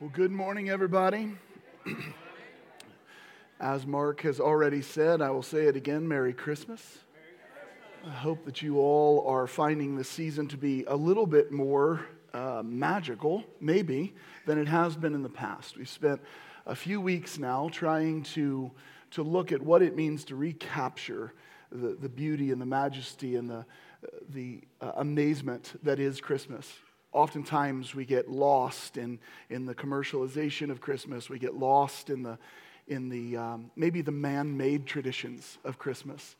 Well, good morning, everybody. As Mark has already said, I will say it again Merry Christmas. I hope that you all are finding this season to be a little bit more uh, magical, maybe, than it has been in the past. We've spent a few weeks now trying to, to look at what it means to recapture the, the beauty and the majesty and the, the uh, amazement that is Christmas oftentimes we get lost in, in the commercialization of Christmas. We get lost in the, in the um, maybe the man made traditions of Christmas.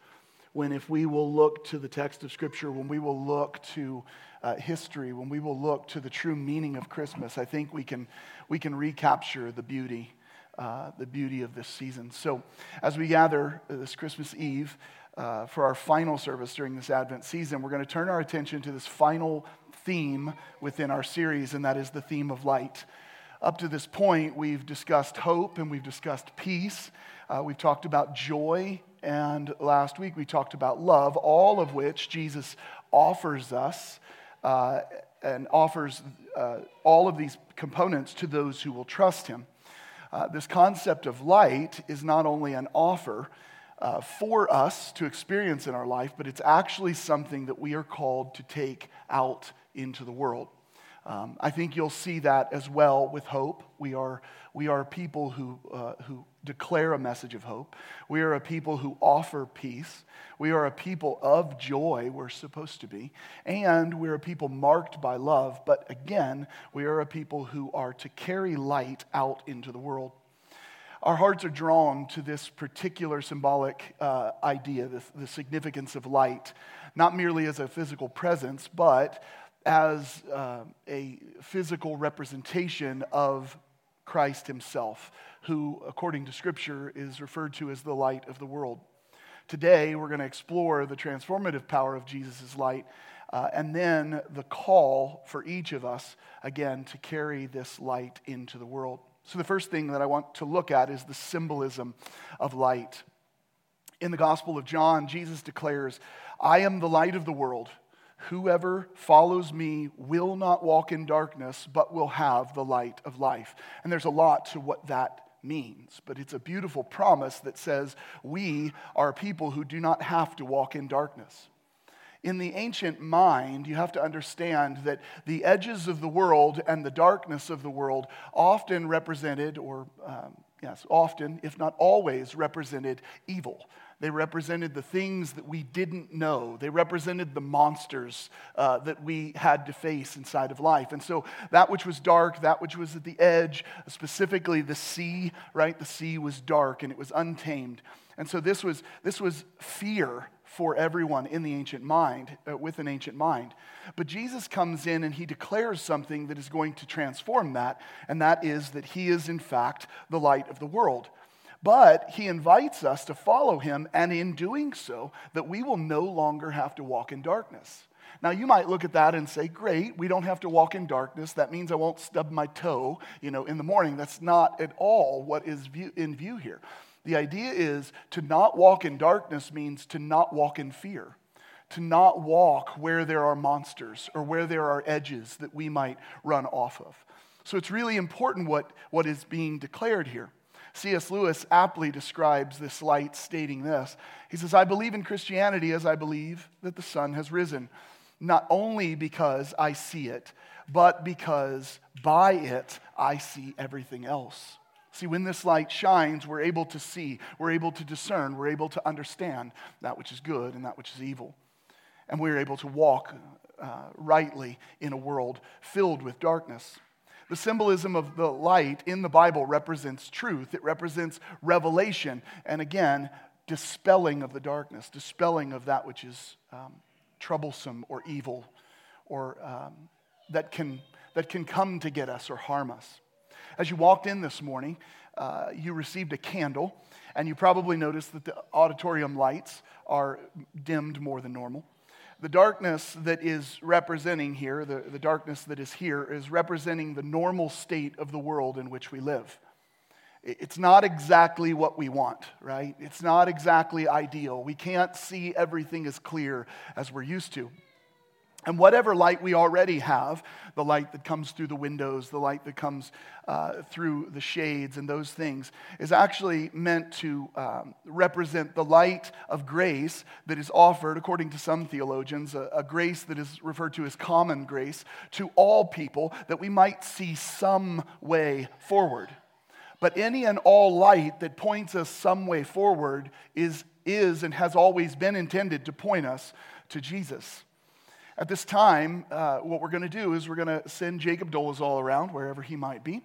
When if we will look to the text of Scripture, when we will look to uh, history, when we will look to the true meaning of Christmas, I think we can, we can recapture the beauty, uh, the beauty of this season. So as we gather this Christmas Eve, uh, for our final service during this Advent season, we're going to turn our attention to this final theme within our series, and that is the theme of light. Up to this point, we've discussed hope and we've discussed peace. Uh, we've talked about joy, and last week we talked about love, all of which Jesus offers us uh, and offers uh, all of these components to those who will trust him. Uh, this concept of light is not only an offer, uh, for us to experience in our life, but it's actually something that we are called to take out into the world. Um, I think you'll see that as well with hope. We are, we are people who, uh, who declare a message of hope. We are a people who offer peace. We are a people of joy, we're supposed to be. And we're a people marked by love. But again, we are a people who are to carry light out into the world. Our hearts are drawn to this particular symbolic uh, idea, the, the significance of light, not merely as a physical presence, but as uh, a physical representation of Christ himself, who, according to Scripture, is referred to as the light of the world. Today, we're going to explore the transformative power of Jesus' light uh, and then the call for each of us, again, to carry this light into the world. So, the first thing that I want to look at is the symbolism of light. In the Gospel of John, Jesus declares, I am the light of the world. Whoever follows me will not walk in darkness, but will have the light of life. And there's a lot to what that means, but it's a beautiful promise that says we are people who do not have to walk in darkness. In the ancient mind, you have to understand that the edges of the world and the darkness of the world often represented, or um, yes, often, if not always, represented evil. They represented the things that we didn't know. They represented the monsters uh, that we had to face inside of life. And so, that which was dark, that which was at the edge, specifically the sea, right? The sea was dark and it was untamed. And so, this was, this was fear for everyone in the ancient mind, uh, with an ancient mind. But Jesus comes in and he declares something that is going to transform that, and that is that he is, in fact, the light of the world. But he invites us to follow him, and in doing so, that we will no longer have to walk in darkness. Now, you might look at that and say, great, we don't have to walk in darkness. That means I won't stub my toe, you know, in the morning. That's not at all what is view, in view here. The idea is to not walk in darkness means to not walk in fear, to not walk where there are monsters or where there are edges that we might run off of. So it's really important what, what is being declared here. C.S. Lewis aptly describes this light, stating this He says, I believe in Christianity as I believe that the sun has risen, not only because I see it, but because by it I see everything else. See, when this light shines, we're able to see, we're able to discern, we're able to understand that which is good and that which is evil. And we're able to walk uh, rightly in a world filled with darkness. The symbolism of the light in the Bible represents truth, it represents revelation, and again, dispelling of the darkness, dispelling of that which is um, troublesome or evil or um, that, can, that can come to get us or harm us. As you walked in this morning, uh, you received a candle, and you probably noticed that the auditorium lights are dimmed more than normal the darkness that is representing here, the, the darkness that is here, is representing the normal state of the world in which we live. It's not exactly what we want, right? It's not exactly ideal. We can't see everything as clear as we're used to. And whatever light we already have, the light that comes through the windows, the light that comes uh, through the shades, and those things, is actually meant to um, represent the light of grace that is offered, according to some theologians, a, a grace that is referred to as common grace to all people, that we might see some way forward. But any and all light that points us some way forward is, is and has always been intended to point us to Jesus. At this time, uh, what we're going to do is we're going to send Jacob Dolezal around, wherever he might be,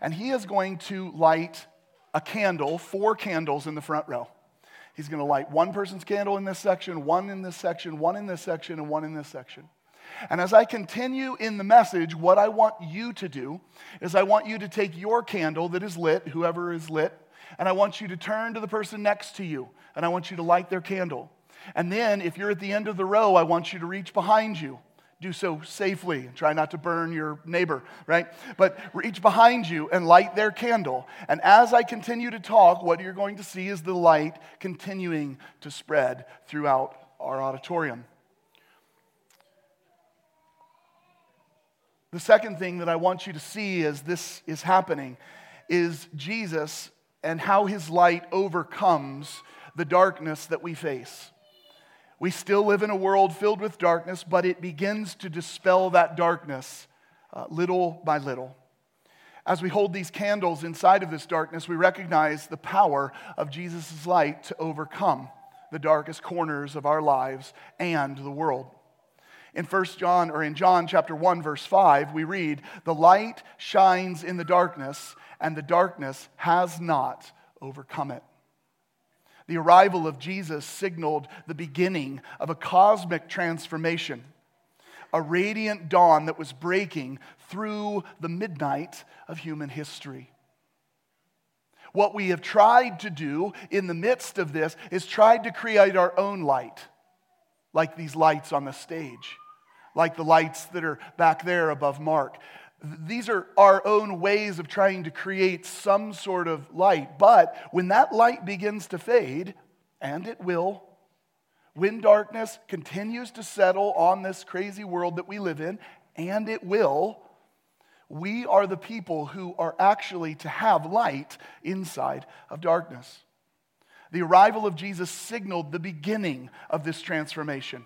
and he is going to light a candle, four candles in the front row. He's going to light one person's candle in this section, one in this section, one in this section, and one in this section. And as I continue in the message, what I want you to do is I want you to take your candle that is lit, whoever is lit, and I want you to turn to the person next to you, and I want you to light their candle. And then, if you're at the end of the row, I want you to reach behind you. Do so safely. Try not to burn your neighbor, right? But reach behind you and light their candle. And as I continue to talk, what you're going to see is the light continuing to spread throughout our auditorium. The second thing that I want you to see as this is happening is Jesus and how his light overcomes the darkness that we face. We still live in a world filled with darkness, but it begins to dispel that darkness uh, little by little. As we hold these candles inside of this darkness, we recognize the power of Jesus' light to overcome the darkest corners of our lives and the world. In 1 John or in John chapter 1 verse 5, we read, "The light shines in the darkness, and the darkness has not overcome it." The arrival of Jesus signaled the beginning of a cosmic transformation, a radiant dawn that was breaking through the midnight of human history. What we have tried to do in the midst of this is tried to create our own light, like these lights on the stage, like the lights that are back there above Mark. These are our own ways of trying to create some sort of light. But when that light begins to fade, and it will, when darkness continues to settle on this crazy world that we live in, and it will, we are the people who are actually to have light inside of darkness. The arrival of Jesus signaled the beginning of this transformation.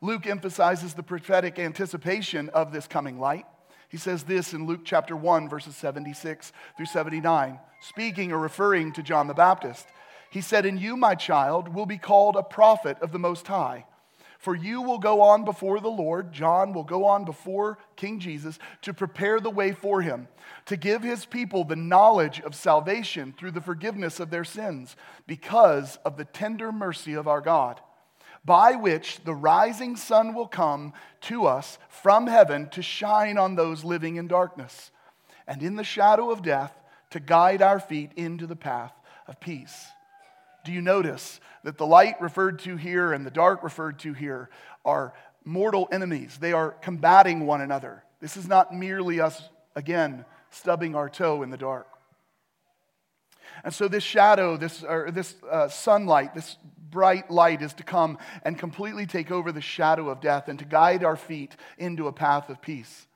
Luke emphasizes the prophetic anticipation of this coming light. He says this in Luke chapter 1, verses 76 through 79, speaking or referring to John the Baptist. He said, And you, my child, will be called a prophet of the Most High. For you will go on before the Lord, John will go on before King Jesus to prepare the way for him, to give his people the knowledge of salvation through the forgiveness of their sins, because of the tender mercy of our God by which the rising sun will come to us from heaven to shine on those living in darkness and in the shadow of death to guide our feet into the path of peace. Do you notice that the light referred to here and the dark referred to here are mortal enemies? They are combating one another. This is not merely us, again, stubbing our toe in the dark. And so, this shadow, this, or this uh, sunlight, this bright light is to come and completely take over the shadow of death and to guide our feet into a path of peace.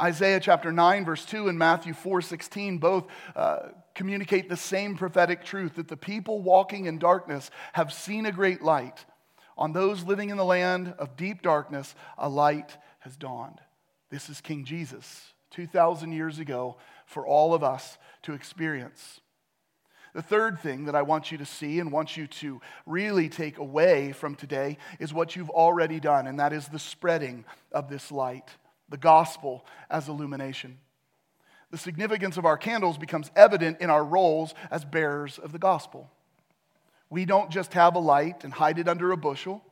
Isaiah chapter 9, verse 2, and Matthew 4, 16 both uh, communicate the same prophetic truth that the people walking in darkness have seen a great light. On those living in the land of deep darkness, a light has dawned. This is King Jesus, 2,000 years ago, for all of us to experience. The third thing that I want you to see and want you to really take away from today is what you've already done, and that is the spreading of this light, the gospel as illumination. The significance of our candles becomes evident in our roles as bearers of the gospel. We don't just have a light and hide it under a bushel.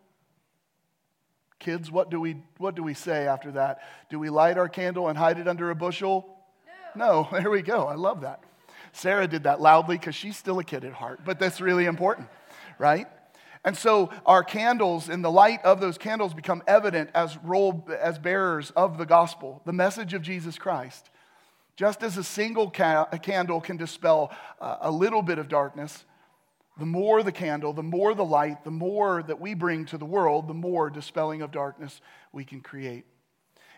Kids, what do we, what do we say after that? Do we light our candle and hide it under a bushel? No. no. There we go. I love that. Sarah did that loudly because she's still a kid at heart, but that's really important, right? And so our candles and the light of those candles become evident as role as bearers of the gospel, the message of Jesus Christ. Just as a single ca- a candle can dispel uh, a little bit of darkness, The more the candle, the more the light, the more that we bring to the world, the more dispelling of darkness we can create.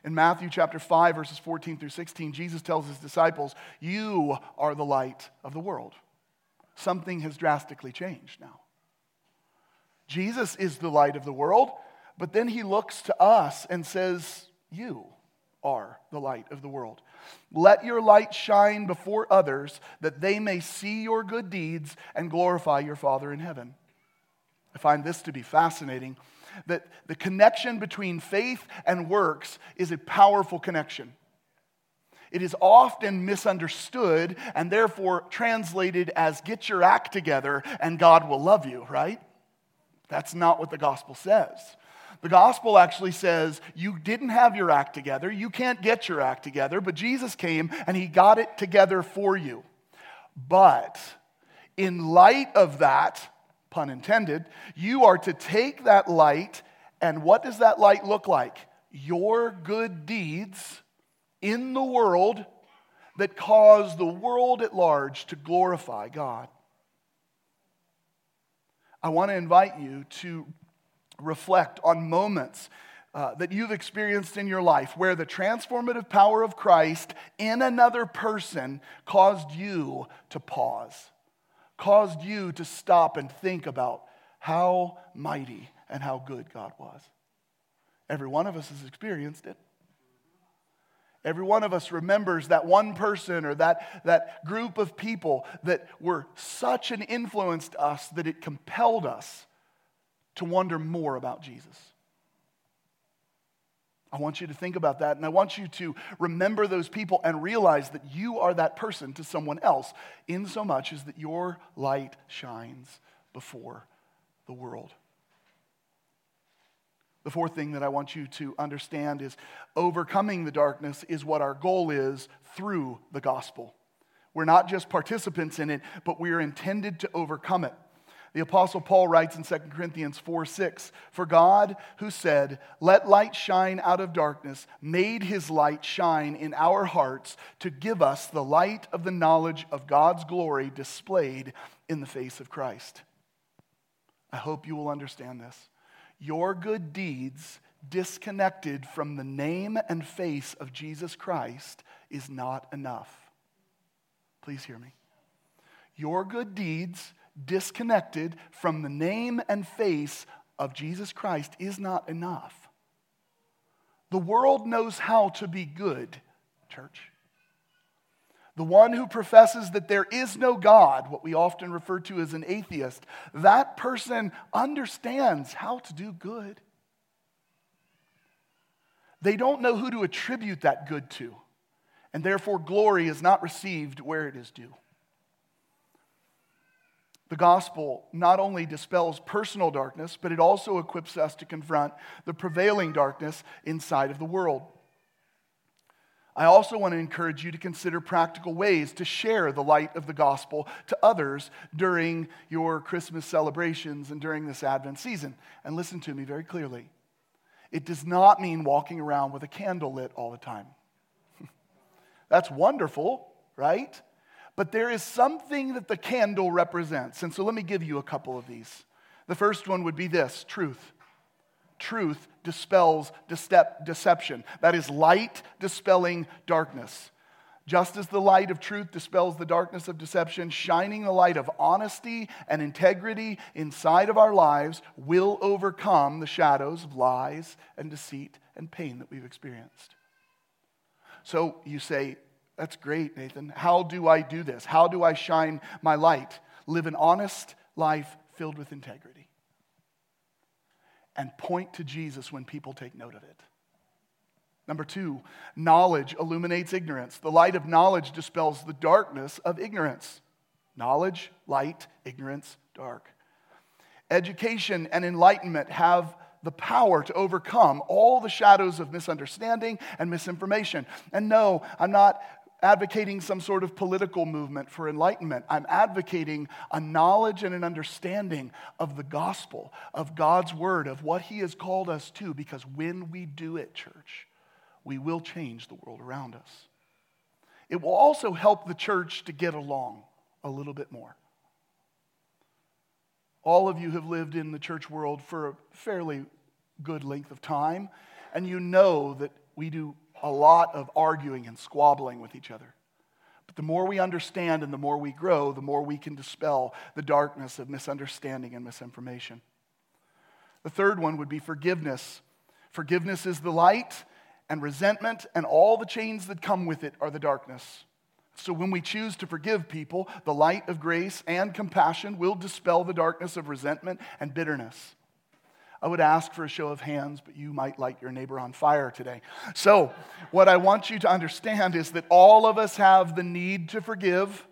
In Matthew chapter 5, verses 14 through 16, Jesus tells his disciples, You are the light of the world. Something has drastically changed now. Jesus is the light of the world, but then he looks to us and says, You are the light of the world. Let your light shine before others that they may see your good deeds and glorify your Father in heaven. I find this to be fascinating that the connection between faith and works is a powerful connection. It is often misunderstood and therefore translated as get your act together and God will love you, right? That's not what the gospel says. The gospel actually says you didn't have your act together, you can't get your act together, but Jesus came and he got it together for you. But in light of that, pun intended, you are to take that light, and what does that light look like? Your good deeds in the world that cause the world at large to glorify God. I want to invite you to reflect on moments uh, that you've experienced in your life where the transformative power of Christ in another person caused you to pause, caused you to stop and think about how mighty and how good God was. Every one of us has experienced it. Every one of us remembers that one person or that, that group of people that were such an influence to us that it compelled us to wonder more about Jesus. I want you to think about that, and I want you to remember those people and realize that you are that person to someone else, in so much as that your light shines before the world. The fourth thing that I want you to understand is overcoming the darkness is what our goal is through the gospel. We're not just participants in it, but we are intended to overcome it. The Apostle Paul writes in 2 Corinthians 4 6, For God, who said, Let light shine out of darkness, made his light shine in our hearts to give us the light of the knowledge of God's glory displayed in the face of Christ. I hope you will understand this. Your good deeds, disconnected from the name and face of Jesus Christ, is not enough. Please hear me. Your good deeds, disconnected from the name and face of Jesus Christ is not enough. The world knows how to be good, church. The one who professes that there is no God, what we often refer to as an atheist, that person understands how to do good. They don't know who to attribute that good to, and therefore glory is not received where it is due. The gospel not only dispels personal darkness, but it also equips us to confront the prevailing darkness inside of the world. I also want to encourage you to consider practical ways to share the light of the gospel to others during your Christmas celebrations and during this Advent season. And listen to me very clearly. It does not mean walking around with a candle lit all the time. That's wonderful, right? But there is something that the candle represents. And so let me give you a couple of these. The first one would be this truth. Truth dispels deception. That is light dispelling darkness. Just as the light of truth dispels the darkness of deception, shining the light of honesty and integrity inside of our lives will overcome the shadows of lies and deceit and pain that we've experienced. So you say, that's great, Nathan. How do I do this? How do I shine my light? Live an honest life filled with integrity. And point to Jesus when people take note of it. Number two, knowledge illuminates ignorance. The light of knowledge dispels the darkness of ignorance. Knowledge, light, ignorance, dark. Education and enlightenment have the power to overcome all the shadows of misunderstanding and misinformation. And no, I'm not advocating some sort of political movement for enlightenment. I'm advocating a knowledge and an understanding of the gospel, of God's word, of what He has called us to, because when we do it, church, we will change the world around us. It will also help the church to get along a little bit more. All of you have lived in the church world for a fairly good length of time, and you know that we do a lot of arguing and squabbling with each other. But the more we understand and the more we grow, the more we can dispel the darkness of misunderstanding and misinformation. The third one would be forgiveness. Forgiveness is the light, and resentment and all the chains that come with it are the darkness. So when we choose to forgive people, the light of grace and compassion will dispel the darkness of resentment and bitterness. I would ask for a show of hands, but you might light your neighbor on fire today. So, what I want you to understand is that all of us have the need to forgive,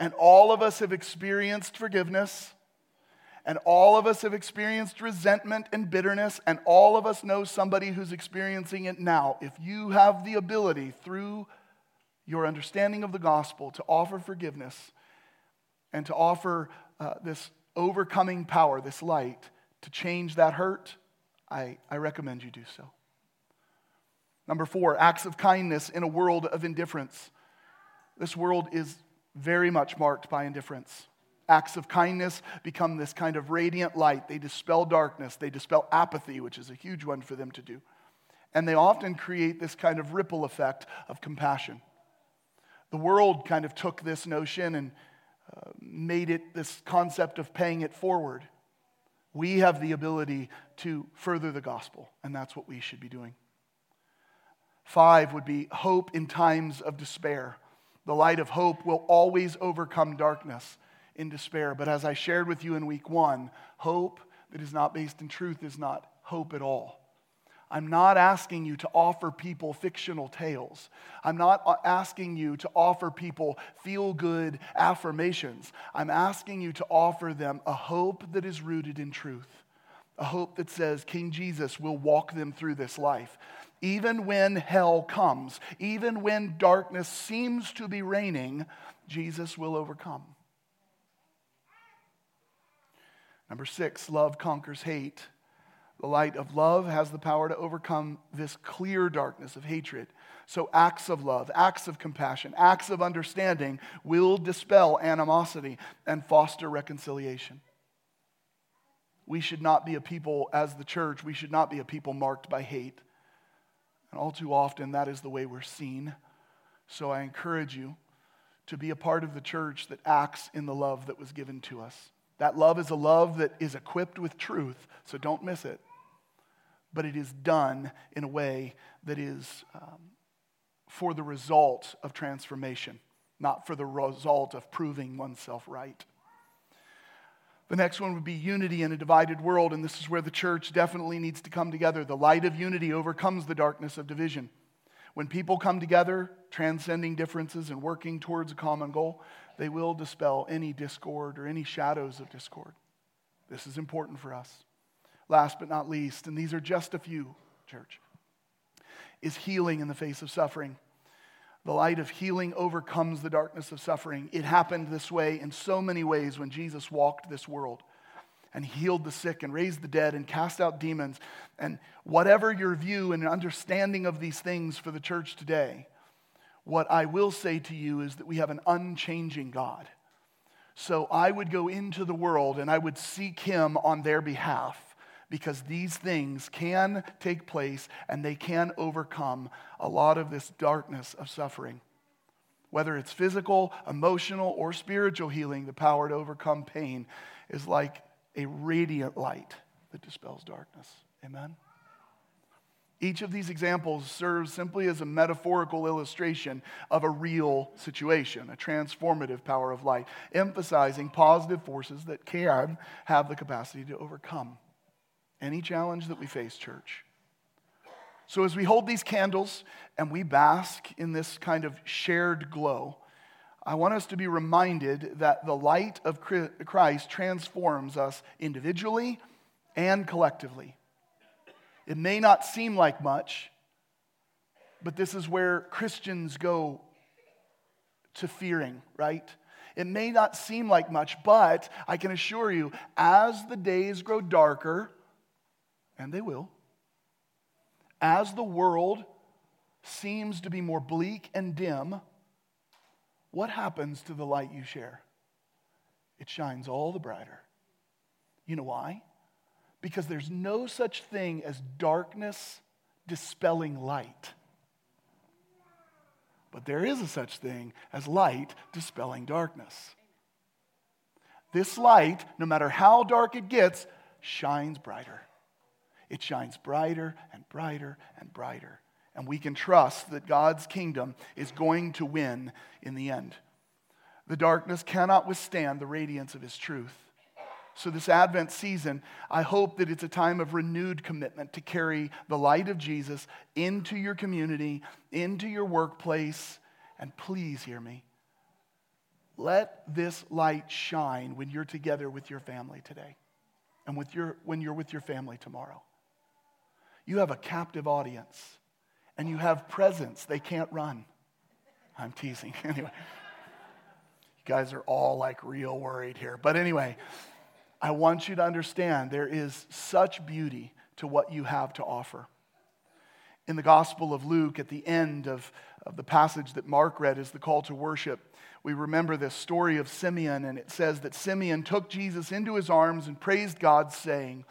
and all of us have experienced forgiveness. And all of us have experienced resentment and bitterness, and all of us know somebody who's experiencing it now. If you have the ability through your understanding of the gospel to offer forgiveness and to offer uh, this overcoming power, this light, to change that hurt, I, I recommend you do so. Number four, acts of kindness in a world of indifference. This world is very much marked by indifference. Acts of kindness become this kind of radiant light. They dispel darkness, they dispel apathy, which is a huge one for them to do. And they often create this kind of ripple effect of compassion. The world kind of took this notion and uh, made it this concept of paying it forward. We have the ability to further the gospel, and that's what we should be doing. Five would be hope in times of despair. The light of hope will always overcome darkness in despair. But as I shared with you in week one, hope that is not based in truth is not hope at all. I'm not asking you to offer people fictional tales. I'm not asking you to offer people feel good affirmations. I'm asking you to offer them a hope that is rooted in truth, a hope that says King Jesus will walk them through this life. Even when hell comes, even when darkness seems to be reigning, Jesus will overcome. Number six, love conquers hate. The light of love has the power to overcome this clear darkness of hatred. So, acts of love, acts of compassion, acts of understanding will dispel animosity and foster reconciliation. We should not be a people, as the church, we should not be a people marked by hate. And all too often, that is the way we're seen. So, I encourage you to be a part of the church that acts in the love that was given to us. That love is a love that is equipped with truth, so don't miss it. But it is done in a way that is um, for the result of transformation, not for the result of proving oneself right. The next one would be unity in a divided world, and this is where the church definitely needs to come together. The light of unity overcomes the darkness of division. When people come together, transcending differences and working towards a common goal, they will dispel any discord or any shadows of discord. This is important for us. Last but not least, and these are just a few, church, is healing in the face of suffering. The light of healing overcomes the darkness of suffering. It happened this way in so many ways when Jesus walked this world and healed the sick and raised the dead and cast out demons. And whatever your view and understanding of these things for the church today, what I will say to you is that we have an unchanging God. So I would go into the world and I would seek him on their behalf because these things can take place and they can overcome a lot of this darkness of suffering. Whether it's physical, emotional, or spiritual healing, the power to overcome pain is like a radiant light that dispels darkness. Amen? Each of these examples serves simply as a metaphorical illustration of a real situation, a transformative power of light, emphasizing positive forces that can have the capacity to overcome any challenge that we face, church. So, as we hold these candles and we bask in this kind of shared glow, I want us to be reminded that the light of Christ transforms us individually and collectively. It may not seem like much, but this is where Christians go to fearing, right? It may not seem like much, but I can assure you, as the days grow darker, and they will, as the world seems to be more bleak and dim, what happens to the light you share? It shines all the brighter. You know why? Because there's no such thing as darkness dispelling light. But there is a such thing as light dispelling darkness. This light, no matter how dark it gets, shines brighter. It shines brighter and brighter and brighter. And we can trust that God's kingdom is going to win in the end. The darkness cannot withstand the radiance of his truth. So, this Advent season, I hope that it's a time of renewed commitment to carry the light of Jesus into your community, into your workplace, and please hear me. Let this light shine when you're together with your family today and with your, when you're with your family tomorrow. You have a captive audience and you have presence they can't run. I'm teasing. Anyway, you guys are all like real worried here. But anyway, I want you to understand there is such beauty to what you have to offer. In the Gospel of Luke, at the end of, of the passage that Mark read is the call to worship, we remember this story of Simeon, and it says that Simeon took Jesus into his arms and praised God, saying,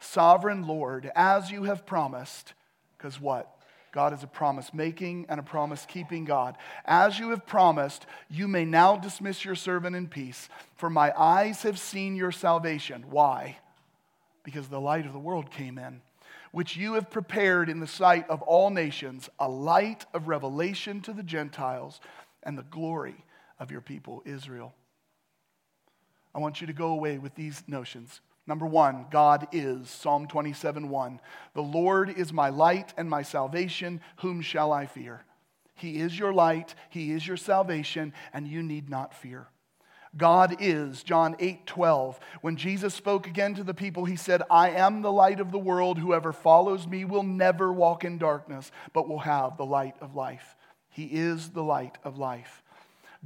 Sovereign Lord, as you have promised, because what? God is a promise making and a promise keeping God. As you have promised, you may now dismiss your servant in peace, for my eyes have seen your salvation. Why? Because the light of the world came in, which you have prepared in the sight of all nations, a light of revelation to the Gentiles and the glory of your people, Israel. I want you to go away with these notions. Number one, God is, Psalm 27 1. The Lord is my light and my salvation. Whom shall I fear? He is your light, He is your salvation, and you need not fear. God is, John 8 12. When Jesus spoke again to the people, he said, I am the light of the world. Whoever follows me will never walk in darkness, but will have the light of life. He is the light of life.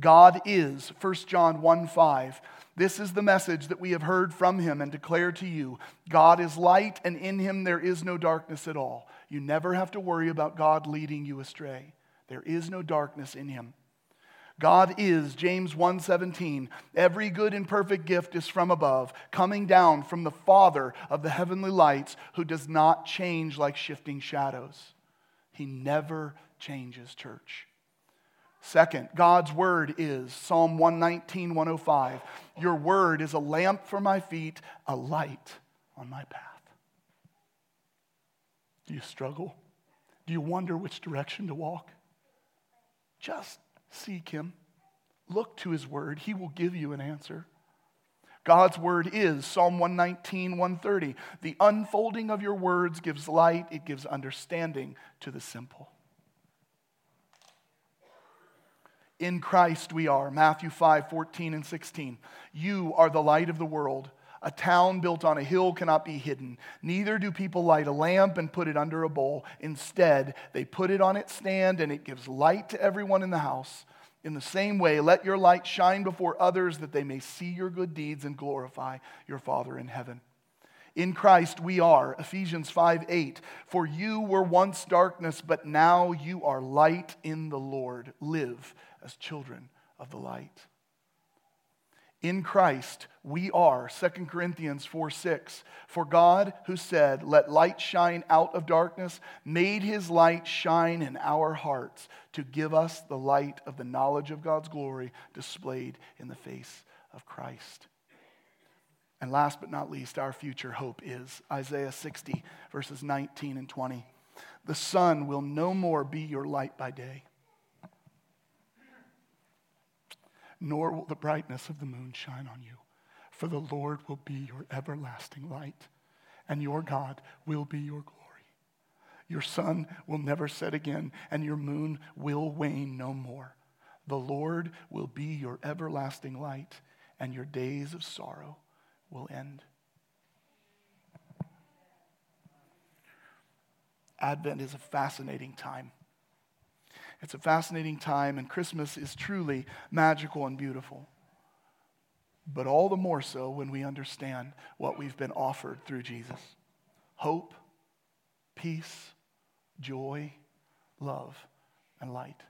God is, 1 John 1 5. This is the message that we have heard from him and declare to you God is light, and in him there is no darkness at all. You never have to worry about God leading you astray. There is no darkness in him. God is, James 1:17, every good and perfect gift is from above, coming down from the Father of the heavenly lights, who does not change like shifting shadows. He never changes, church. Second, God's word is Psalm 119, 105. Your word is a lamp for my feet, a light on my path. Do you struggle? Do you wonder which direction to walk? Just seek Him. Look to His word, He will give you an answer. God's word is Psalm 119, 130. The unfolding of your words gives light, it gives understanding to the simple. In Christ we are. Matthew 5, 14 and 16. You are the light of the world. A town built on a hill cannot be hidden. Neither do people light a lamp and put it under a bowl. Instead, they put it on its stand and it gives light to everyone in the house. In the same way, let your light shine before others that they may see your good deeds and glorify your Father in heaven. In Christ we are, Ephesians 5 8. For you were once darkness, but now you are light in the Lord. Live as children of the light. In Christ, we are, 2 Corinthians 4 6. For God, who said, Let light shine out of darkness, made his light shine in our hearts to give us the light of the knowledge of God's glory displayed in the face of Christ. And last but not least, our future hope is Isaiah 60, verses 19 and 20. The sun will no more be your light by day nor will the brightness of the moon shine on you. For the Lord will be your everlasting light, and your God will be your glory. Your sun will never set again, and your moon will wane no more. The Lord will be your everlasting light, and your days of sorrow will end. Advent is a fascinating time. It's a fascinating time, and Christmas is truly magical and beautiful. But all the more so when we understand what we've been offered through Jesus hope, peace, joy, love, and light.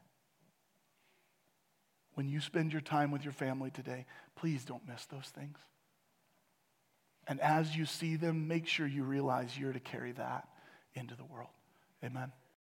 When you spend your time with your family today, please don't miss those things. And as you see them, make sure you realize you're to carry that into the world. Amen.